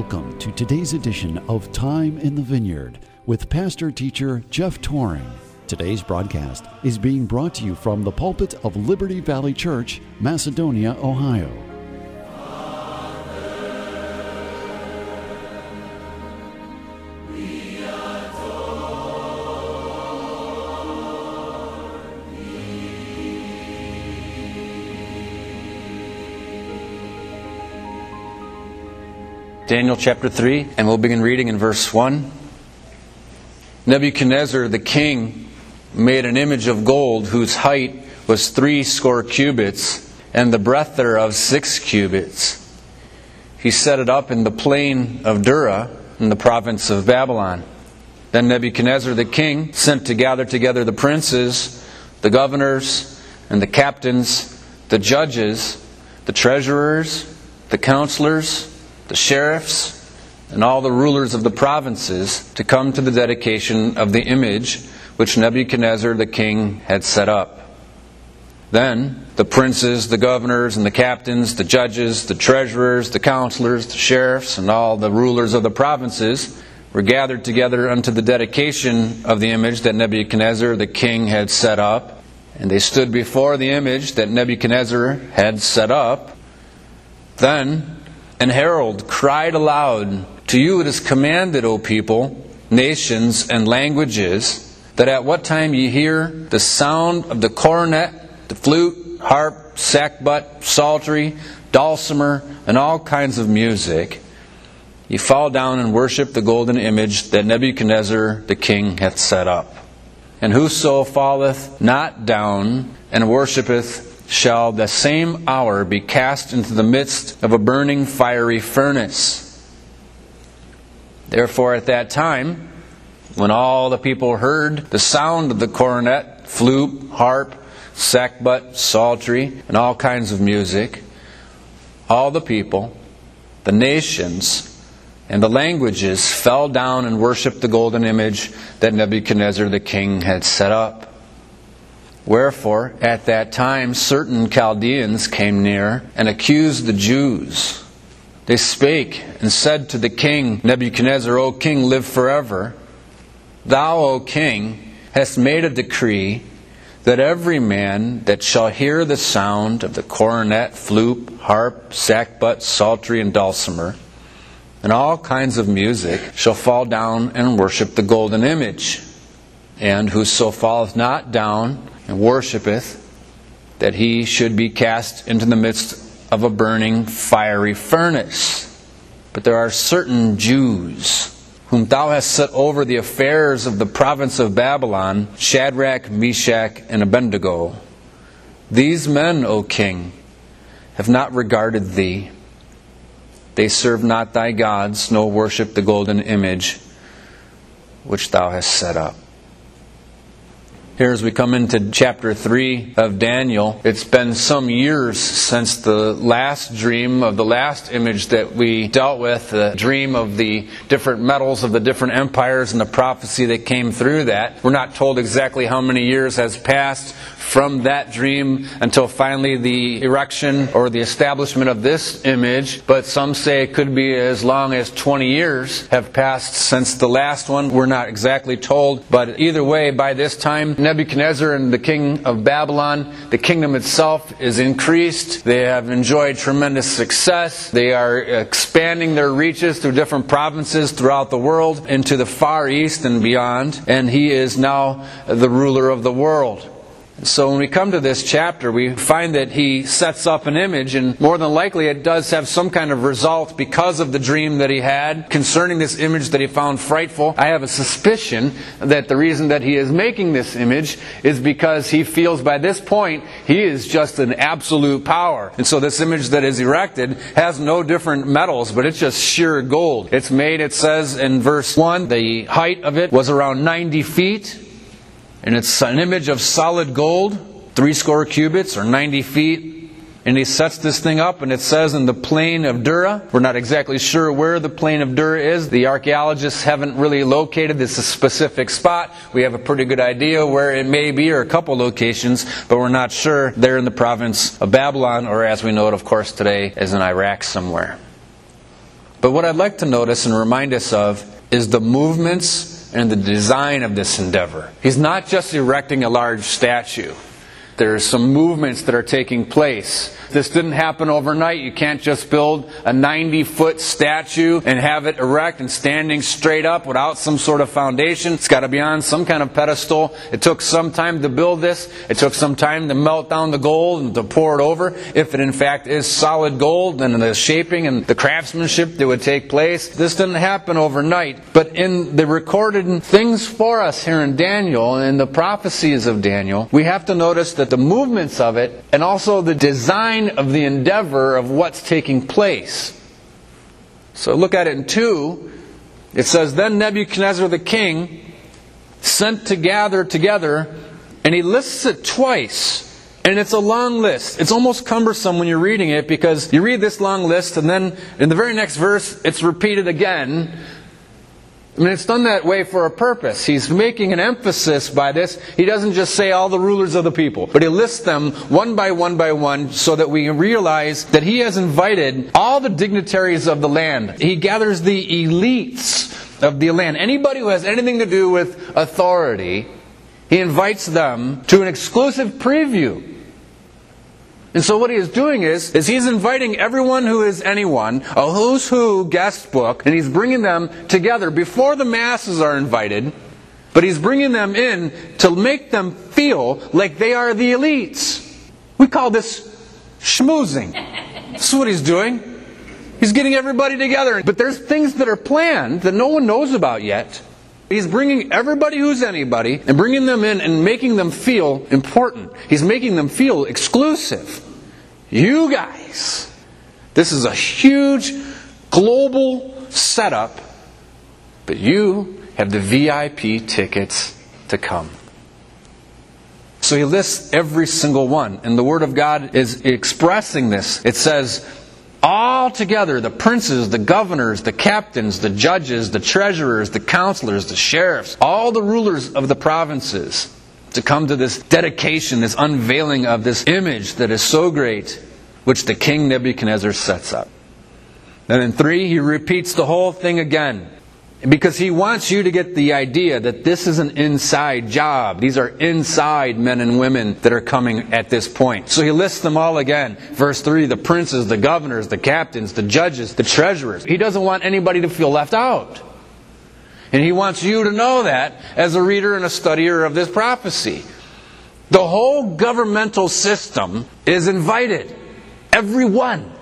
Welcome to today's edition of Time in the Vineyard with pastor teacher Jeff Tauring. Today's broadcast is being brought to you from the pulpit of Liberty Valley Church, Macedonia, Ohio. Daniel chapter 3, and we'll begin reading in verse 1. Nebuchadnezzar the king made an image of gold whose height was three score cubits, and the breadth thereof six cubits. He set it up in the plain of Dura, in the province of Babylon. Then Nebuchadnezzar the king sent to gather together the princes, the governors, and the captains, the judges, the treasurers, the counselors, the sheriffs, and all the rulers of the provinces to come to the dedication of the image which Nebuchadnezzar the king had set up. Then the princes, the governors, and the captains, the judges, the treasurers, the counselors, the sheriffs, and all the rulers of the provinces were gathered together unto the dedication of the image that Nebuchadnezzar the king had set up. And they stood before the image that Nebuchadnezzar had set up. Then and herald cried aloud, To you it is commanded, O people, nations, and languages, that at what time ye hear the sound of the cornet, the flute, harp, sackbut, psaltery, dulcimer, and all kinds of music, ye fall down and worship the golden image that Nebuchadnezzar the king hath set up. And whoso falleth not down and worshipeth shall the same hour be cast into the midst of a burning fiery furnace. Therefore, at that time, when all the people heard the sound of the cornet, flute, harp, sackbut, psaltery, and all kinds of music, all the people, the nations, and the languages fell down and worshipped the golden image that Nebuchadnezzar the king had set up. Wherefore, at that time, certain Chaldeans came near and accused the Jews. They spake and said to the king Nebuchadnezzar, O king, live forever. Thou, O king, hast made a decree that every man that shall hear the sound of the cornet, flute, harp, sackbut, psaltery, and dulcimer, and all kinds of music, shall fall down and worship the golden image. And whoso falleth not down and worshipeth, that he should be cast into the midst of a burning fiery furnace. But there are certain Jews whom thou hast set over the affairs of the province of Babylon, Shadrach, Meshach, and Abednego. These men, O king, have not regarded thee. They serve not thy gods, nor worship the golden image which thou hast set up. Here, as we come into chapter 3 of Daniel, it's been some years since the last dream of the last image that we dealt with, the dream of the different metals of the different empires and the prophecy that came through that. We're not told exactly how many years has passed from that dream until finally the erection or the establishment of this image, but some say it could be as long as 20 years have passed since the last one. We're not exactly told, but either way, by this time, Nebuchadnezzar and the king of Babylon, the kingdom itself is increased. They have enjoyed tremendous success. They are expanding their reaches through different provinces throughout the world into the far east and beyond, and he is now the ruler of the world. So when we come to this chapter, we find that he sets up an image, and more than likely it does have some kind of result because of the dream that he had concerning this image that he found frightful. I have a suspicion that the reason that he is making this image is because he feels by this point he is just an absolute power. And so this image that is erected has no different metals, but it's just sheer gold. It's made, it says in verse 1, the height of it was around 90 feet and it's an image of solid gold, three score cubits or 90 feet. And he sets this thing up, and it says in the plain of Dura. We're not exactly sure where the plain of Dura is. The archaeologists haven't really located this specific spot. We have a pretty good idea where it may be, or a couple locations, but we're not sure. They're in the province of Babylon, or as we know it, of course, today, is in Iraq somewhere. But what I'd like to notice and remind us of is the movements and the design of this endeavor. He's not just erecting a large statue. There's some movements that are taking place. This didn't happen overnight. You can't just build a 90 foot statue and have it erect and standing straight up without some sort of foundation. It's got to be on some kind of pedestal. It took some time to build this. It took some time to melt down the gold and to pour it over. If it in fact is solid gold, then the shaping and the craftsmanship that would take place. This didn't happen overnight. But in the recorded things for us here in Daniel and in the prophecies of Daniel, we have to notice that the movements of it and also the design of the endeavor of what's taking place. So look at it in 2. It says, Then Nebuchadnezzar the king sent to gather together, and he lists it twice. And it's a long list. It's almost cumbersome when you're reading it because you read this long list and then in the very next verse it's repeated again. I mean, it's done that way for a purpose. He's making an emphasis by this. He doesn't just say all the rulers of the people, but he lists them one by one by one so that we realize that he has invited all the dignitaries of the land. He gathers the elites of the land. Anybody who has anything to do with authority, he invites them to an exclusive preview and so what he is doing is, is he's inviting everyone who is anyone, a who's who guest book, and he's bringing them together before the masses are invited, but he's bringing them in to make them feel like they are the elites. We call this schmoozing. This is what he's doing. He's getting everybody together. But there's things that are planned that no one knows about yet. He's bringing everybody who's anybody and bringing them in and making them feel important. He's making them feel exclusive. You guys. This is a huge global setup, but you have the VIP tickets to come. So he lists every single one, and the Word of God is expressing this. It says, all together the princes, the governors, the captains, the judges, the treasurers, the counselors, the sheriffs, all the rulers of the provinces to come to this dedication, this unveiling of this image that is so great, which the king Nebuchadnezzar sets up. And in three, he repeats the whole thing again. Because he wants you to get the idea that this is an inside job. These are inside men and women that are coming at this point. So he lists them all again. Verse 3 the princes, the governors, the captains, the judges, the treasurers. He doesn't want anybody to feel left out. And he wants you to know that as a reader and a studier of this prophecy. The whole governmental system is invited. Everyone.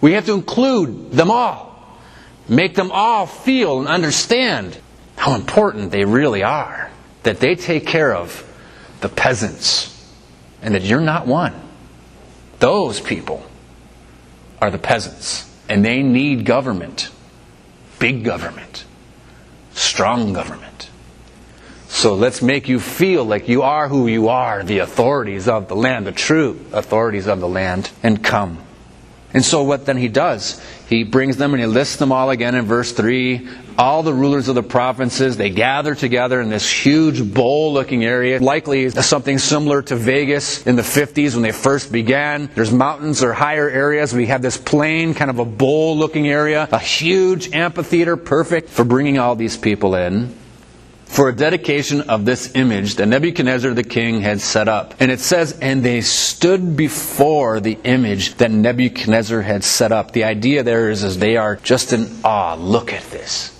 We have to include them all make them all feel and understand how important they really are. That they take care of the peasants and that you're not one. Those people are the peasants and they need government. Big government. Strong government. So let's make you feel like you are who you are, the authorities of the land, the true authorities of the land, and come. And so what then he does, he brings them and he lists them all again in verse 3. All the rulers of the provinces, they gather together in this huge bowl looking area. Likely something similar to Vegas in the 50s when they first began. There's mountains or higher areas. We have this plain, kind of a bowl looking area. A huge amphitheater, perfect for bringing all these people in for a dedication of this image that Nebuchadnezzar the king had set up. And it says, and they stood before the image that Nebuchadnezzar had set up. The idea there is, is they are just in awe. Look at this.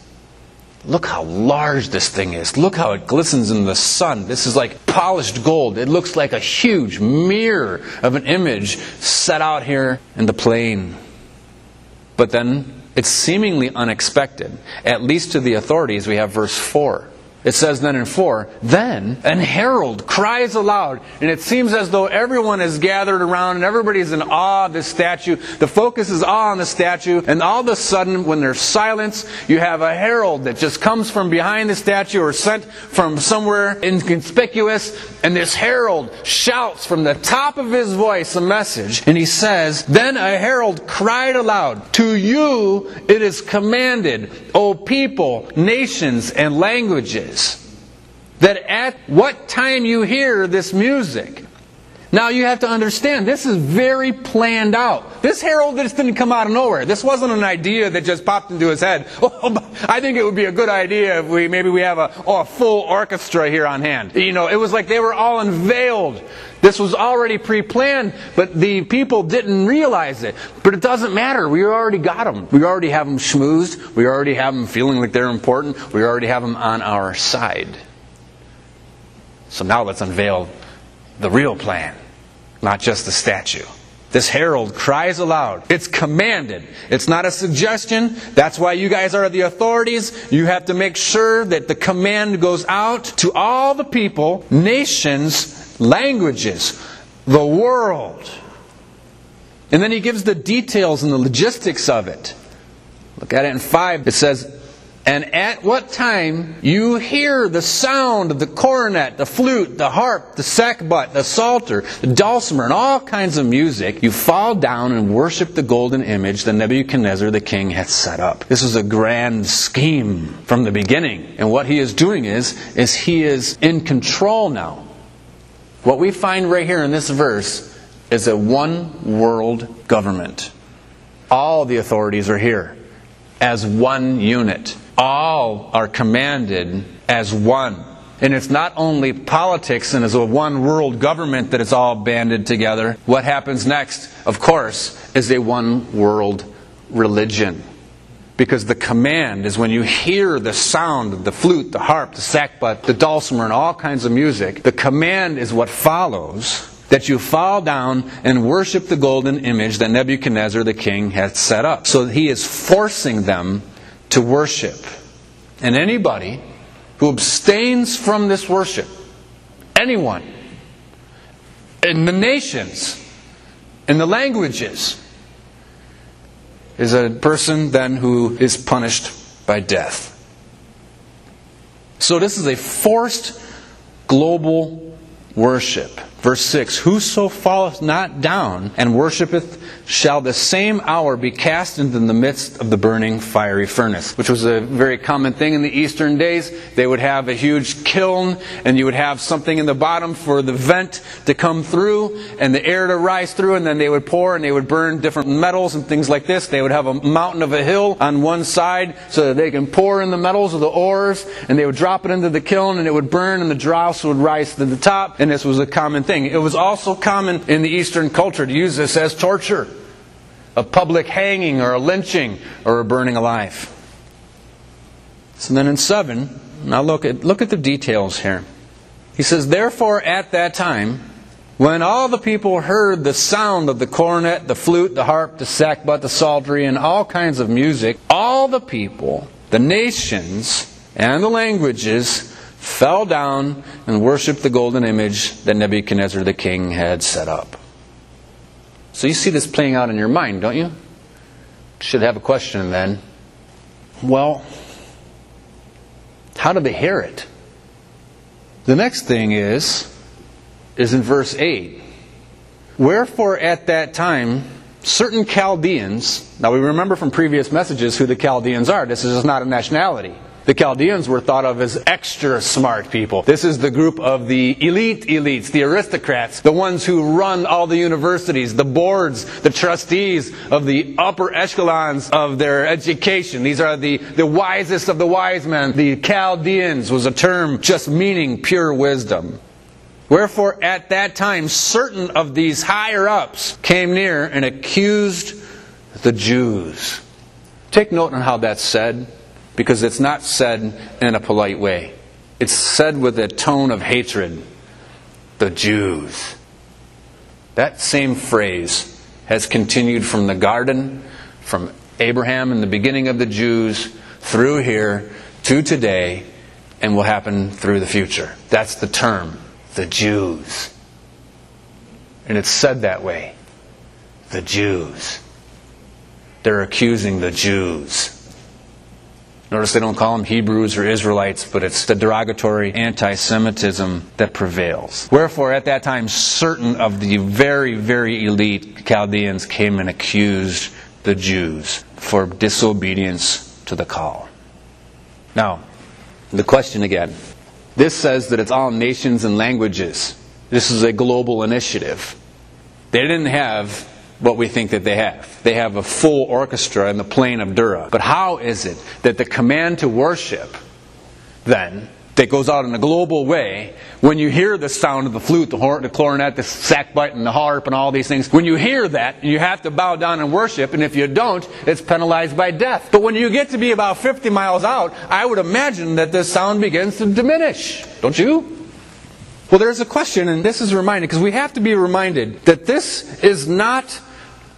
Look how large this thing is. Look how it glistens in the sun. This is like polished gold. It looks like a huge mirror of an image set out here in the plain. But then it's seemingly unexpected, at least to the authorities. We have verse 4. It says then in 4, then an herald cries aloud, and it seems as though everyone is gathered around and everybody's in awe of this statue. The focus is awe on the statue, and all of a sudden, when there's silence, you have a herald that just comes from behind the statue or sent from somewhere inconspicuous, and this herald shouts from the top of his voice a message, and he says, Then a herald cried aloud, To you it is commanded, O people, nations, and languages that at what time you hear this music, Now you have to understand, this is very planned out. This herald just didn't come out of nowhere. This wasn't an idea that just popped into his head. Oh, I think it would be a good idea if we maybe we have a, oh, a full orchestra here on hand. You know, it was like they were all unveiled. This was already pre-planned, but the people didn't realize it. But it doesn't matter. We already got them. We already have them schmoozed. We already have them feeling like they're important. We already have them on our side. So now let's unveil the real plan not just the statue. This herald cries aloud. It's commanded. It's not a suggestion. That's why you guys are the authorities. You have to make sure that the command goes out to all the people, nations, languages, the world. And then he gives the details and the logistics of it. Look at it in 5. It says, and at what time you hear the sound of the cornet, the flute, the harp, the sackbut, the psalter, the dulcimer, and all kinds of music, you fall down and worship the golden image that Nebuchadnezzar the king had set up. This is a grand scheme from the beginning. And what he is doing is, is he is in control now. What we find right here in this verse is a one world government. All the authorities are here as one unit all are commanded as one. And it's not only politics and as a one world government that it's all banded together. What happens next, of course, is a one world religion. Because the command is when you hear the sound of the flute, the harp, the sackbut, the dulcimer, and all kinds of music, the command is what follows that you fall down and worship the golden image that Nebuchadnezzar the king had set up. So he is forcing them to worship. And anybody who abstains from this worship, anyone, in the nations, in the languages, is a person then who is punished by death. So this is a forced global worship. Verse 6 Whoso falleth not down and worshippeth shall the same hour be cast into the midst of the burning fiery furnace, which was a very common thing in the Eastern days. They would have a huge kiln, and you would have something in the bottom for the vent to come through and the air to rise through, and then they would pour and they would burn different metals and things like this. They would have a mountain of a hill on one side so that they can pour in the metals or the ores, and they would drop it into the kiln, and it would burn, and the dross would rise to the top, and this was a common thing thing. It was also common in the Eastern culture to use this as torture a public hanging or a lynching or a burning alive. So then in 7, now look at, look at the details here. He says, Therefore, at that time, when all the people heard the sound of the cornet, the flute, the harp, the sackbut, the psaltery, and all kinds of music, all the people, the nations, and the languages fell down and worshiped the golden image that Nebuchadnezzar the king had set up. So you see this playing out in your mind, don't you? Should have a question then. Well, how did they hear it? The next thing is is in verse 8. Wherefore at that time certain Chaldeans, now we remember from previous messages who the Chaldeans are. This is not a nationality. The Chaldeans were thought of as extra smart people. This is the group of the elite elites, the aristocrats, the ones who run all the universities, the boards, the trustees of the upper echelons of their education. These are the, the wisest of the wise men. The Chaldeans was a term just meaning pure wisdom. Wherefore, at that time, certain of these higher ups came near and accused the Jews. Take note on how that's said because it's not said in a polite way. It's said with a tone of hatred. The Jews. That same phrase has continued from the garden, from Abraham in the beginning of the Jews, through here to today, and will happen through the future. That's the term, the Jews. And it's said that way. The Jews. They're accusing the Jews. Notice they don't call them Hebrews or Israelites, but it's the derogatory anti Semitism that prevails. Wherefore, at that time, certain of the very, very elite Chaldeans came and accused the Jews for disobedience to the call. Now, the question again. This says that it's all nations and languages. This is a global initiative. They didn't have what we think that they have. They have a full orchestra in the plain of Dura. But how is it that the command to worship, then, that goes out in a global way, when you hear the sound of the flute, the horn, the clarinet, the sackbut, and the harp, and all these things, when you hear that, you have to bow down and worship, and if you don't, it's penalized by death. But when you get to be about 50 miles out, I would imagine that the sound begins to diminish. Don't you? Well, there's a question, and this is reminded, because we have to be reminded that this is not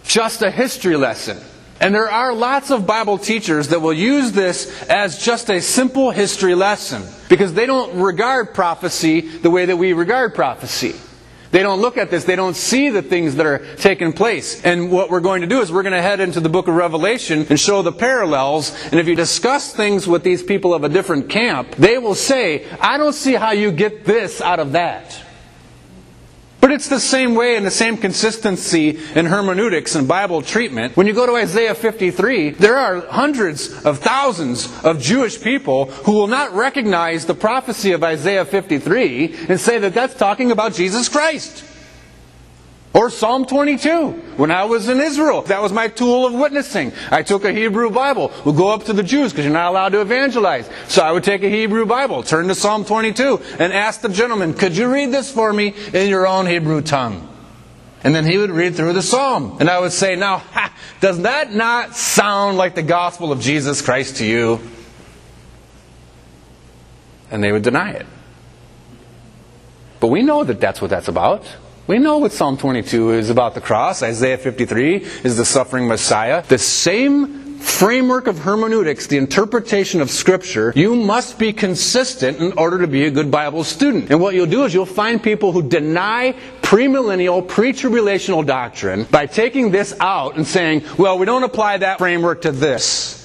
just a history lesson. And there are lots of Bible teachers that will use this as just a simple history lesson because they don't regard prophecy the way that we regard prophecy. They don't look at this, they don't see the things that are taking place. And what we're going to do is we're going to head into the book of Revelation and show the parallels. And if you discuss things with these people of a different camp, they will say, I don't see how you get this out of that. But it's the same way and the same consistency in hermeneutics and Bible treatment. When you go to Isaiah 53, there are hundreds of thousands of Jewish people who will not recognize the prophecy of Isaiah 53 and say that that's talking about Jesus Christ. Or Psalm 22. When I was in Israel, that was my tool of witnessing. I took a Hebrew Bible. We'll go up to the Jews because you're not allowed to evangelize. So I would take a Hebrew Bible, turn to Psalm 22, and ask the gentleman, could you read this for me in your own Hebrew tongue? And then he would read through the psalm. And I would say, now, ha, does that not sound like the gospel of Jesus Christ to you? And they would deny it. But we know that that's what that's about. We know what Psalm 22 is about the cross. Isaiah 53 is the suffering Messiah. The same framework of hermeneutics, the interpretation of Scripture, you must be consistent in order to be a good Bible student. And what you'll do is you'll find people who deny premillennial, pre-tribulational doctrine by taking this out and saying, well, we don't apply that framework to this.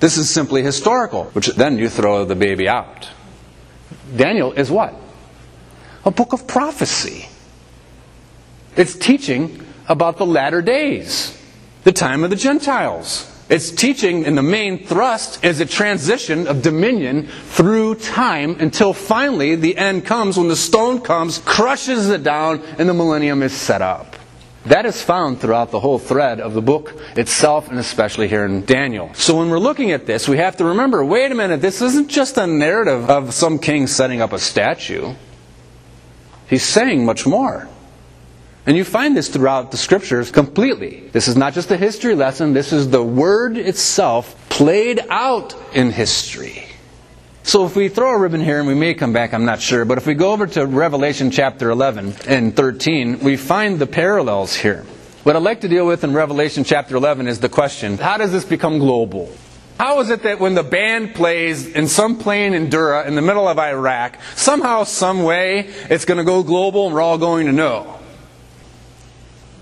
This is simply historical, which then you throw the baby out. Daniel is what? A book of prophecy. It's teaching about the latter days, the time of the Gentiles. It's teaching, and the main thrust is a transition of dominion through time until finally the end comes when the stone comes, crushes it down, and the millennium is set up. That is found throughout the whole thread of the book itself, and especially here in Daniel. So when we're looking at this, we have to remember wait a minute, this isn't just a narrative of some king setting up a statue. He's saying much more. And you find this throughout the scriptures completely. This is not just a history lesson, this is the word itself played out in history. So if we throw a ribbon here, and we may come back, I'm not sure, but if we go over to Revelation chapter 11 and 13, we find the parallels here. What I'd like to deal with in Revelation chapter 11 is the question how does this become global? How is it that when the band plays in some plain in Dura in the middle of Iraq, somehow, some way, it's going to go global and we're all going to know?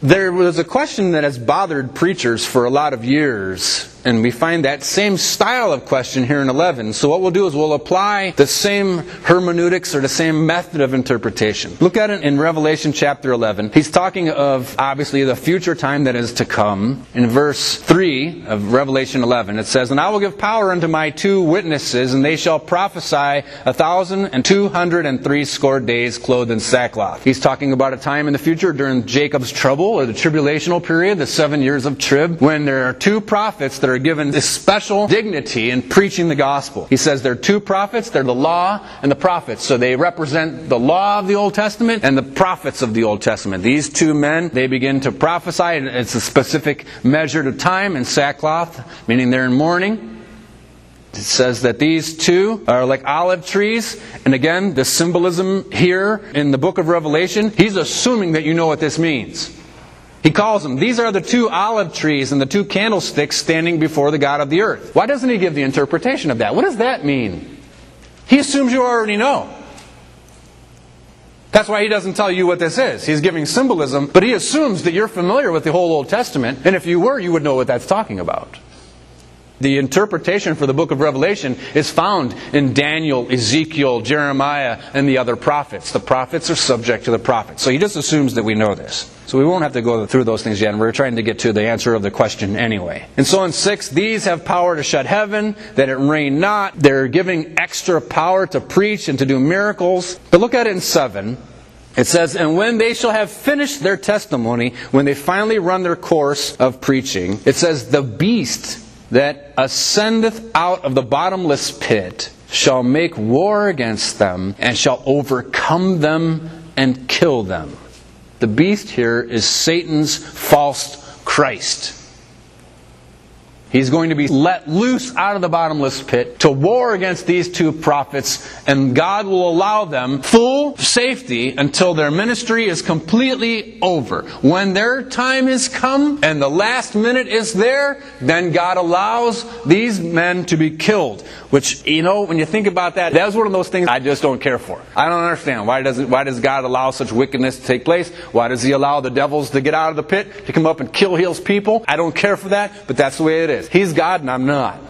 There was a question that has bothered preachers for a lot of years and we find that same style of question here in 11. So what we'll do is we'll apply the same hermeneutics or the same method of interpretation. Look at it in Revelation chapter 11. He's talking of obviously the future time that is to come. In verse 3 of Revelation 11, it says, And I will give power unto my two witnesses, and they shall prophesy a thousand and two hundred and three score days clothed in sackcloth. He's talking about a time in the future during Jacob's trouble or the tribulational period, the seven years of trib, when there are two prophets that are given this special dignity in preaching the gospel. He says there are two prophets, they're the law and the prophets. So they represent the law of the Old Testament and the prophets of the Old Testament. These two men, they begin to prophesy, and it's a specific measure of time in sackcloth, meaning they're in mourning. It says that these two are like olive trees. And again, the symbolism here in the book of Revelation, he's assuming that you know what this means. He calls them, these are the two olive trees and the two candlesticks standing before the God of the earth. Why doesn't he give the interpretation of that? What does that mean? He assumes you already know. That's why he doesn't tell you what this is. He's giving symbolism, but he assumes that you're familiar with the whole Old Testament, and if you were, you would know what that's talking about. The interpretation for the book of Revelation is found in Daniel, Ezekiel, Jeremiah, and the other prophets. The prophets are subject to the prophets. So he just assumes that we know this. So we won't have to go through those things yet. We're trying to get to the answer of the question anyway. And so in 6, these have power to shut heaven, that it rain not. They're giving extra power to preach and to do miracles. But look at it in 7. It says, And when they shall have finished their testimony, when they finally run their course of preaching, it says, The beast that ascendeth out of the bottomless pit shall make war against them, and shall overcome them and kill them. The beast here is Satan's false Christ. He's going to be let loose out of the bottomless pit to war against these two prophets, and God will allow them full safety until their ministry is completely over. When their time has come and the last minute is there, then God allows these men to be killed. Which, you know, when you think about that, that's one of those things I just don't care for. I don't understand. Why does, it, why does God allow such wickedness to take place? Why does He allow the devils to get out of the pit, to come up and kill His people? I don't care for that, but that's the way it is is. He's God and I'm not.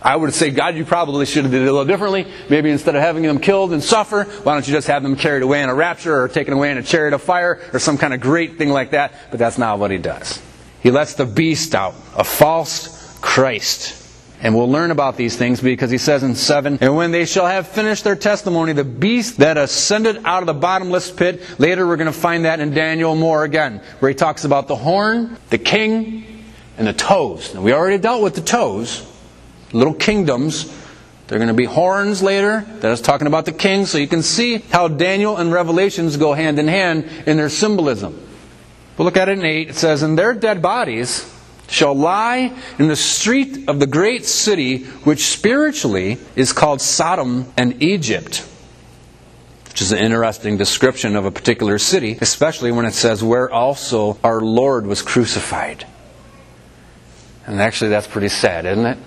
I would say, God, you probably should have did it a little differently. Maybe instead of having them killed and suffer, why don't you just have them carried away in a rapture or taken away in a chariot of fire or some kind of great thing like that? But that's not what he does. He lets the beast out, a false Christ. And we'll learn about these things because he says in 7 And when they shall have finished their testimony, the beast that ascended out of the bottomless pit, later we're going to find that in Daniel more again, where he talks about the horn, the king, and the toes. Now, we already dealt with the toes, little kingdoms. They're going to be horns later. That is talking about the king. So you can see how Daniel and Revelations go hand in hand in their symbolism. We'll look at it in 8. It says, And their dead bodies shall lie in the street of the great city, which spiritually is called Sodom and Egypt. Which is an interesting description of a particular city, especially when it says, Where also our Lord was crucified. And actually, that's pretty sad, isn't it?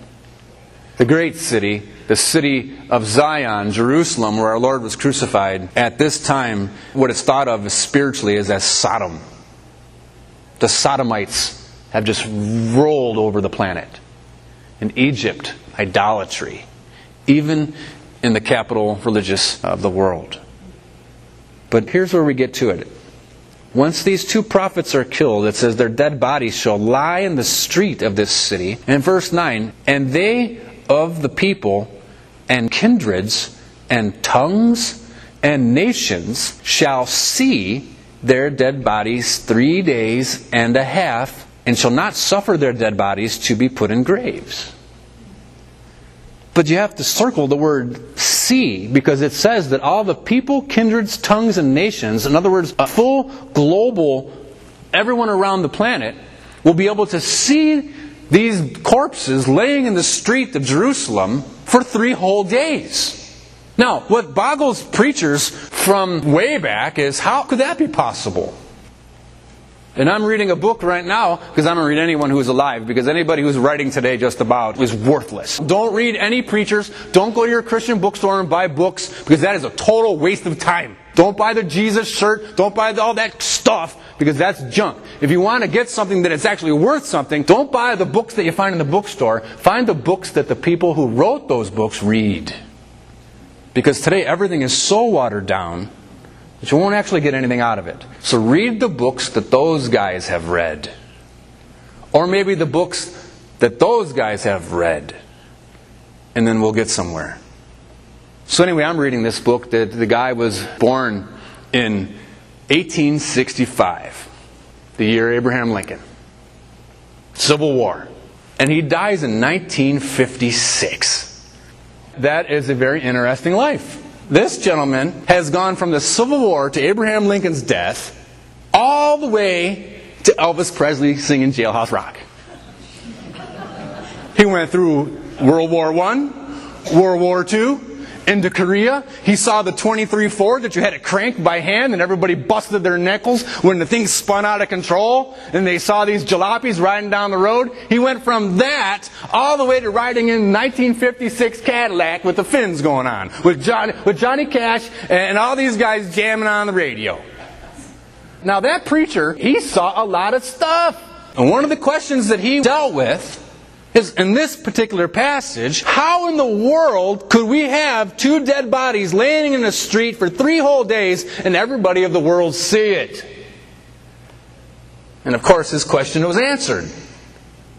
The great city, the city of Zion, Jerusalem, where our Lord was crucified, at this time, what it's thought of spiritually is as Sodom. The Sodomites have just rolled over the planet. In Egypt, idolatry. Even in the capital religious of the world. But here's where we get to it. Once these two prophets are killed, it says their dead bodies shall lie in the street of this city. And verse 9, and they of the people and kindreds and tongues and nations shall see their dead bodies three days and a half, and shall not suffer their dead bodies to be put in graves. But you have to circle the word see because it says that all the people, kindreds, tongues, and nations, in other words, a full global, everyone around the planet, will be able to see these corpses laying in the street of Jerusalem for three whole days. Now, what boggles preachers from way back is how could that be possible? And I'm reading a book right now because I don't read anyone who is alive because anybody who's writing today just about is worthless. Don't read any preachers. Don't go to your Christian bookstore and buy books because that is a total waste of time. Don't buy the Jesus shirt. Don't buy all that stuff because that's junk. If you want to get something that is actually worth something, don't buy the books that you find in the bookstore. Find the books that the people who wrote those books read. Because today everything is so watered down but you won't actually get anything out of it. So read the books that those guys have read. Or maybe the books that those guys have read. And then we'll get somewhere. So, anyway, I'm reading this book that the guy was born in 1865, the year Abraham Lincoln. Civil War. And he dies in 1956. That is a very interesting life. This gentleman has gone from the Civil War to Abraham Lincoln's death all the way to Elvis Presley singing Jailhouse Rock. He went through World War I, World War II, into Korea. He saw the 23 Ford that you had to crank by hand and everybody busted their knuckles when the thing spun out of control and they saw these jalopies riding down the road. He went from that all the way to riding in 1956 Cadillac with the fins going on with Johnny, with Johnny Cash and all these guys jamming on the radio. Now that preacher, he saw a lot of stuff. And one of the questions that he dealt with is in this particular passage, how in the world could we have two dead bodies laying in the street for three whole days and everybody of the world see it? And of course, his question was answered.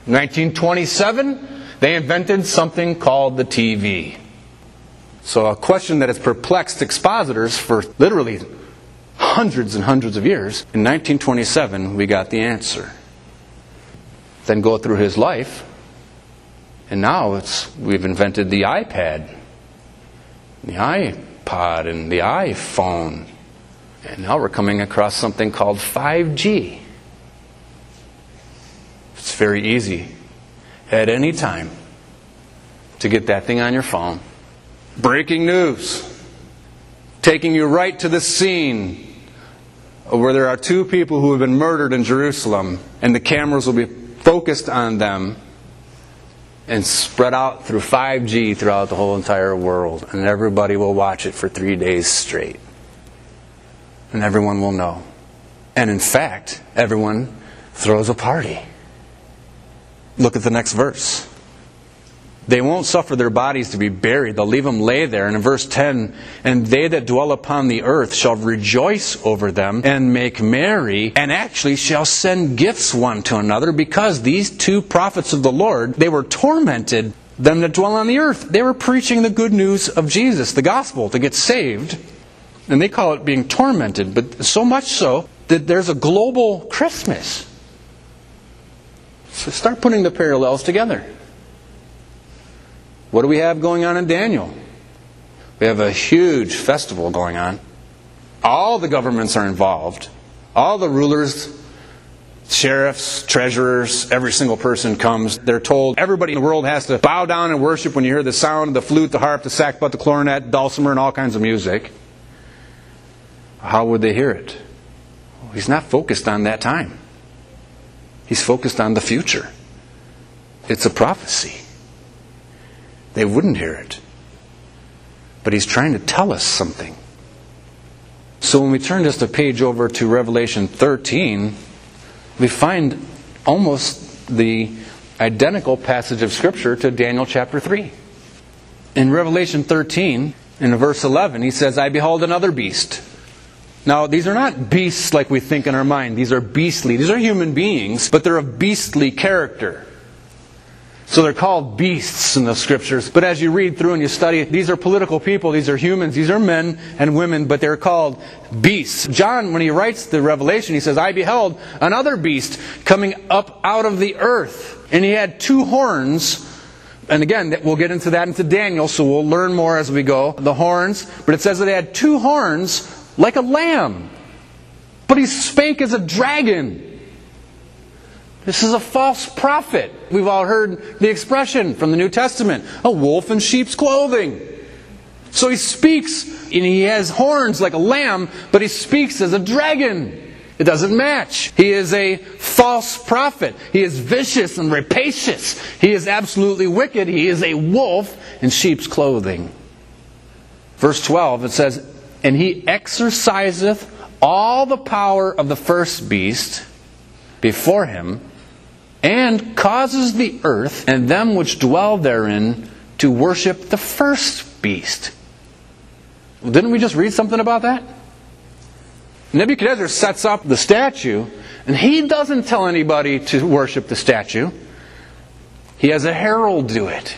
In 1927, they invented something called the TV. So, a question that has perplexed expositors for literally hundreds and hundreds of years, in 1927 we got the answer. Then go through his life, and now it's we've invented the iPad, the iPod, and the iPhone. And now we're coming across something called 5G. It's very easy at any time to get that thing on your phone. Breaking news. Taking you right to the scene where there are two people who have been murdered in Jerusalem, and the cameras will be focused on them and spread out through 5G throughout the whole entire world, and everybody will watch it for three days straight. And everyone will know. And in fact, everyone throws a party. Look at the next verse. They won't suffer their bodies to be buried. They'll leave them lay there. And in verse 10, and they that dwell upon the earth shall rejoice over them and make merry, and actually shall send gifts one to another, because these two prophets of the Lord, they were tormented, them that dwell on the earth. They were preaching the good news of Jesus, the gospel, to get saved. And they call it being tormented, but so much so that there's a global Christmas. So start putting the parallels together. What do we have going on in Daniel? We have a huge festival going on. All the governments are involved. All the rulers, sheriffs, treasurers, every single person comes. They're told everybody in the world has to bow down and worship when you hear the sound of the flute, the harp, the sackbut, the clarinet, dulcimer, and all kinds of music. How would they hear it? He's not focused on that time. He's focused on the future. It's a prophecy they wouldn't hear it. But he's trying to tell us something. So when we turn just a page over to Revelation 13, we find almost the identical passage of Scripture to Daniel chapter 3. In Revelation 13, in verse 11, he says, I behold another beast. Now, these are not beasts like we think in our mind. These are beastly. These are human beings, but they're of beastly character. So they're called beasts in the scriptures. But as you read through and you study, these are political people, these are humans, these are men and women, but they're called beasts. John, when he writes the Revelation, he says, I beheld another beast coming up out of the earth. And he had two horns. And again, we'll get into that into Daniel, so we'll learn more as we go. The horns. But it says that he had two horns like a lamb. But he spake as a dragon. This is a false prophet. We've all heard the expression from the New Testament a wolf in sheep's clothing. So he speaks, and he has horns like a lamb, but he speaks as a dragon. It doesn't match. He is a false prophet. He is vicious and rapacious. He is absolutely wicked. He is a wolf in sheep's clothing. Verse 12, it says, And he exerciseth all the power of the first beast before him and causes the earth and them which dwell therein to worship the first beast. Didn't we just read something about that? Nebuchadnezzar sets up the statue, and he doesn't tell anybody to worship the statue. He has a herald do it.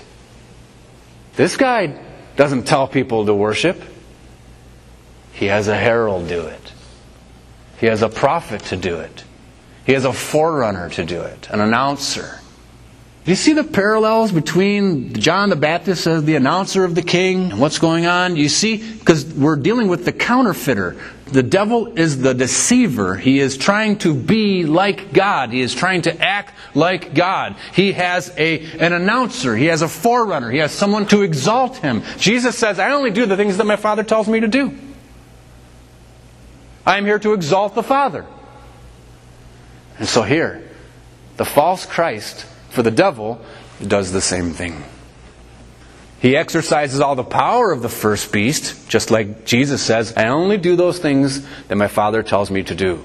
This guy doesn't tell people to worship. He has a herald do it. He has a prophet to do it. He has a forerunner to do it, an announcer. Do you see the parallels between John the Baptist as the announcer of the king and what's going on? You see, because we're dealing with the counterfeiter. The devil is the deceiver. He is trying to be like God. He is trying to act like God. He has a, an announcer. He has a forerunner. He has someone to exalt him. Jesus says, I only do the things that my Father tells me to do. I am here to exalt the Father. And so here, the false Christ for the devil does the same thing. He exercises all the power of the first beast, just like Jesus says, I only do those things that my Father tells me to do.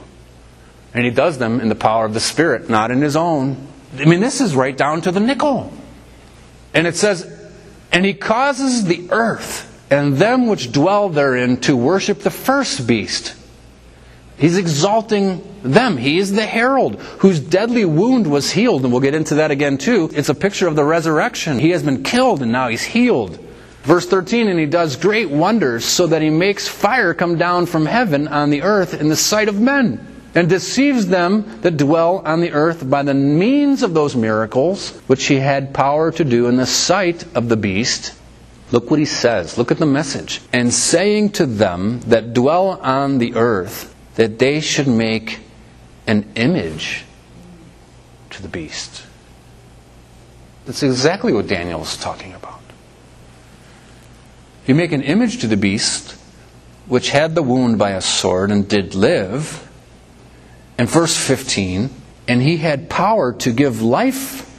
And he does them in the power of the Spirit, not in his own. I mean, this is right down to the nickel. And it says, And he causes the earth and them which dwell therein to worship the first beast He's exalting them. He is the herald whose deadly wound was healed. And we'll get into that again too. It's a picture of the resurrection. He has been killed and now he's healed. Verse 13, and he does great wonders so that he makes fire come down from heaven on the earth in the sight of men and deceives them that dwell on the earth by the means of those miracles which he had power to do in the sight of the beast. Look what he says. Look at the message. And saying to them that dwell on the earth that they should make an image to the beast. That's exactly what Daniel is talking about. You make an image to the beast, which had the wound by a sword and did live and verse 15, and he had power to give life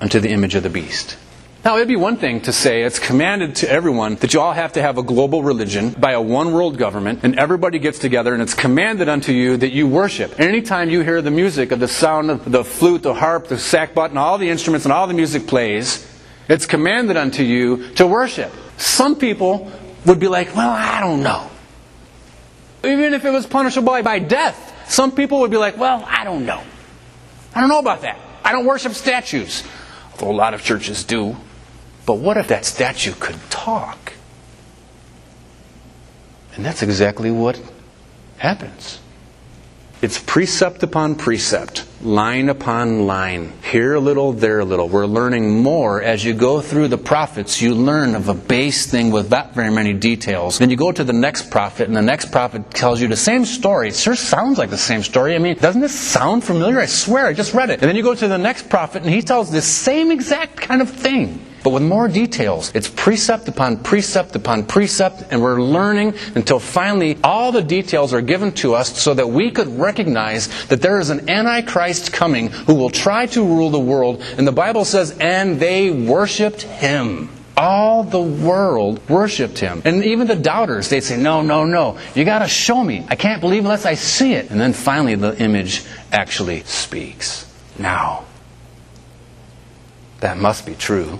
unto the image of the beast. Now, it'd be one thing to say it's commanded to everyone that you all have to have a global religion by a one world government, and everybody gets together, and it's commanded unto you that you worship. And Anytime you hear the music of the sound of the flute, the harp, the sackbut, and all the instruments and all the music plays, it's commanded unto you to worship. Some people would be like, well, I don't know. Even if it was punishable by death, some people would be like, well, I don't know. I don't know about that. I don't worship statues. Although a lot of churches do. But what if that statue could talk? And that's exactly what happens. It's precept upon precept, line upon line. Here a little, there a little. We're learning more as you go through the prophets. You learn of a base thing with not very many details. Then you go to the next prophet, and the next prophet tells you the same story. It sure sounds like the same story. I mean, doesn't this sound familiar? I swear, I just read it. And then you go to the next prophet, and he tells the same exact kind of thing but with more details. It's precept upon precept upon precept, and we're learning until finally all the details are given to us so that we could recognize that there is an Antichrist coming who will try to rule the world. And the Bible says, and they worshiped him. All the world worshiped him. And even the doubters, they'd say, No, no, no. You got to show me. I can't believe unless I see it. And then finally, the image actually speaks. Now, that must be true.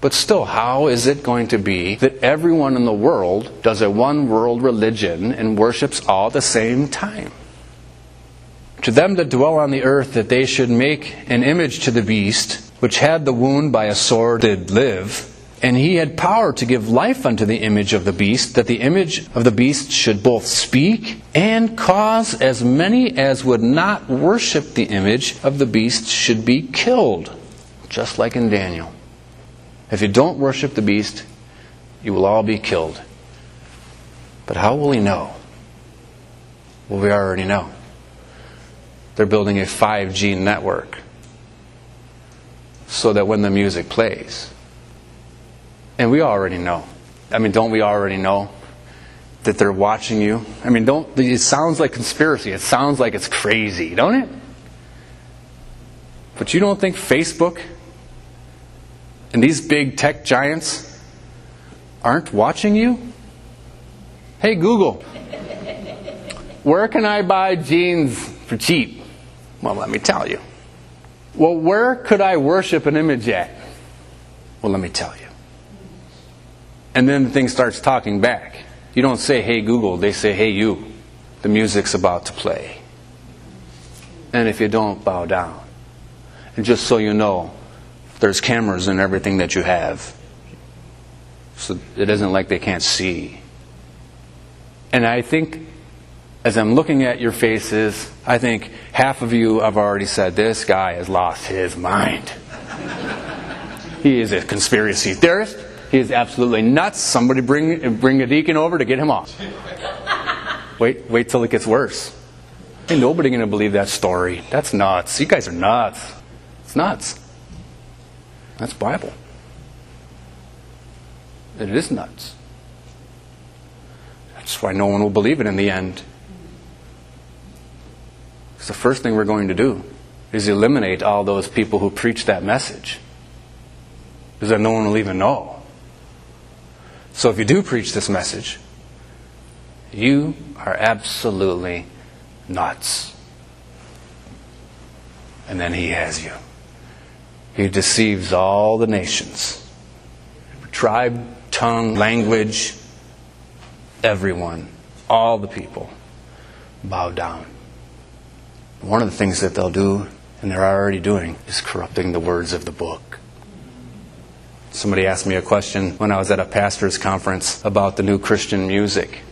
But still, how is it going to be that everyone in the world does a one world religion and worships all at the same time? To them that dwell on the earth, that they should make an image to the beast, which had the wound by a sword did live, and he had power to give life unto the image of the beast, that the image of the beast should both speak and cause as many as would not worship the image of the beast should be killed, just like in Daniel. If you don't worship the beast, you will all be killed. But how will he know? Well, we already know. They're building a 5G network so that when the music plays, and we already know. I mean, don't we already know that they're watching you? I mean, don't it sounds like conspiracy. It sounds like it's crazy, don't it? But you don't think Facebook and these big tech giants aren't watching you? Hey, Google, where can I buy jeans for cheap? Well, let me tell you. Well, where could I worship an image at? Well, let me tell you. And then the thing starts talking back. You don't say, hey, Google, they say, hey, you. The music's about to play. And if you don't, bow down. And just so you know, there's cameras in everything that you have. So it isn't like they can't see. And I think as I'm looking at your faces, I think half of you have already said, This guy has lost his mind. he is a conspiracy theorist. He is absolutely nuts. Somebody bring, bring a deacon over to get him off. wait, wait till it gets worse. Ain't nobody going to believe that story. That's nuts. You guys are nuts. It's nuts. That's Bible. It is nuts. That's why no one will believe it in the end. Because the first thing we're going to do is eliminate all those people who preach that message. Because then no one will even know. So if you do preach this message, you are absolutely nuts. And then he has you. He deceives all the nations tribe, tongue, language, everyone, all the people bow down. One of the things that they'll do, and they're already doing, is corrupting the words of the book. Somebody asked me a question when I was at a pastor's conference about the new Christian music.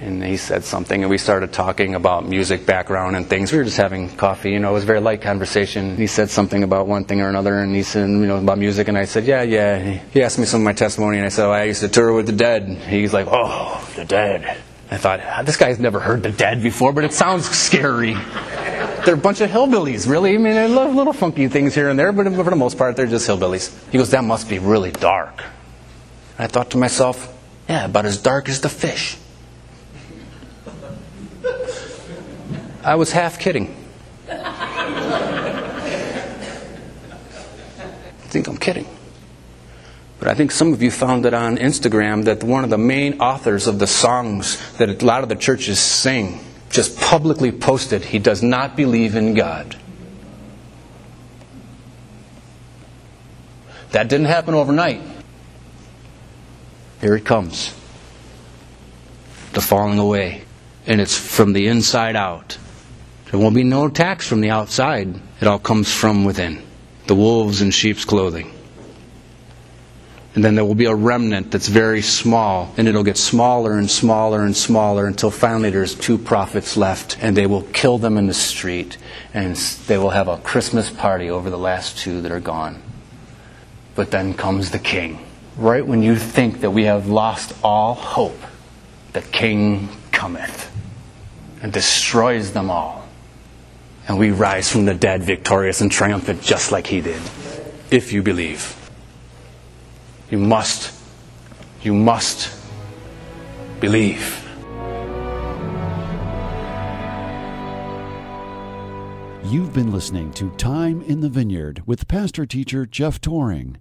And he said something, and we started talking about music background and things. We were just having coffee, you know, it was a very light conversation. He said something about one thing or another, and he said, you know, about music, and I said, yeah, yeah. He asked me some of my testimony, and I said, oh, I used to tour with the dead. He's like, oh, the dead. I thought, ah, this guy's never heard the dead before, but it sounds scary. They're a bunch of hillbillies, really. I mean, they love little funky things here and there, but for the most part, they're just hillbillies. He goes, that must be really dark. And I thought to myself, yeah, about as dark as the Phish. I was half kidding. I think I'm kidding. But I think some of you found it on Instagram that one of the main authors of the songs that a lot of the churches sing just publicly posted he does not believe in God. That didn't happen overnight. Here it comes. The falling away. And it's from the inside out. There won't be no attacks from the outside. It all comes from within. The wolves in sheep's clothing. And then there will be a remnant that's very small, and it'll get smaller and smaller and smaller until finally there's two prophets left, and they will kill them in the street, and they will have a Christmas party over the last two that are gone. But then comes the king. Right when you think that we have lost all hope, the king cometh and destroys them all. And we rise from the dead victorious and triumphant just like he did, if you believe. You must, you must believe. You've been listening to Time in the Vineyard with pastor teacher Jeff Tauring.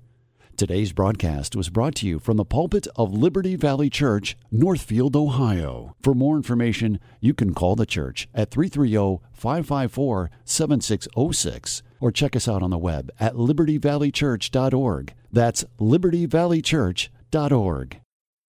Today's broadcast was brought to you from the pulpit of Liberty Valley Church, Northfield, Ohio. For more information, you can call the church at 330 554 7606 or check us out on the web at libertyvalleychurch.org. That's libertyvalleychurch.org.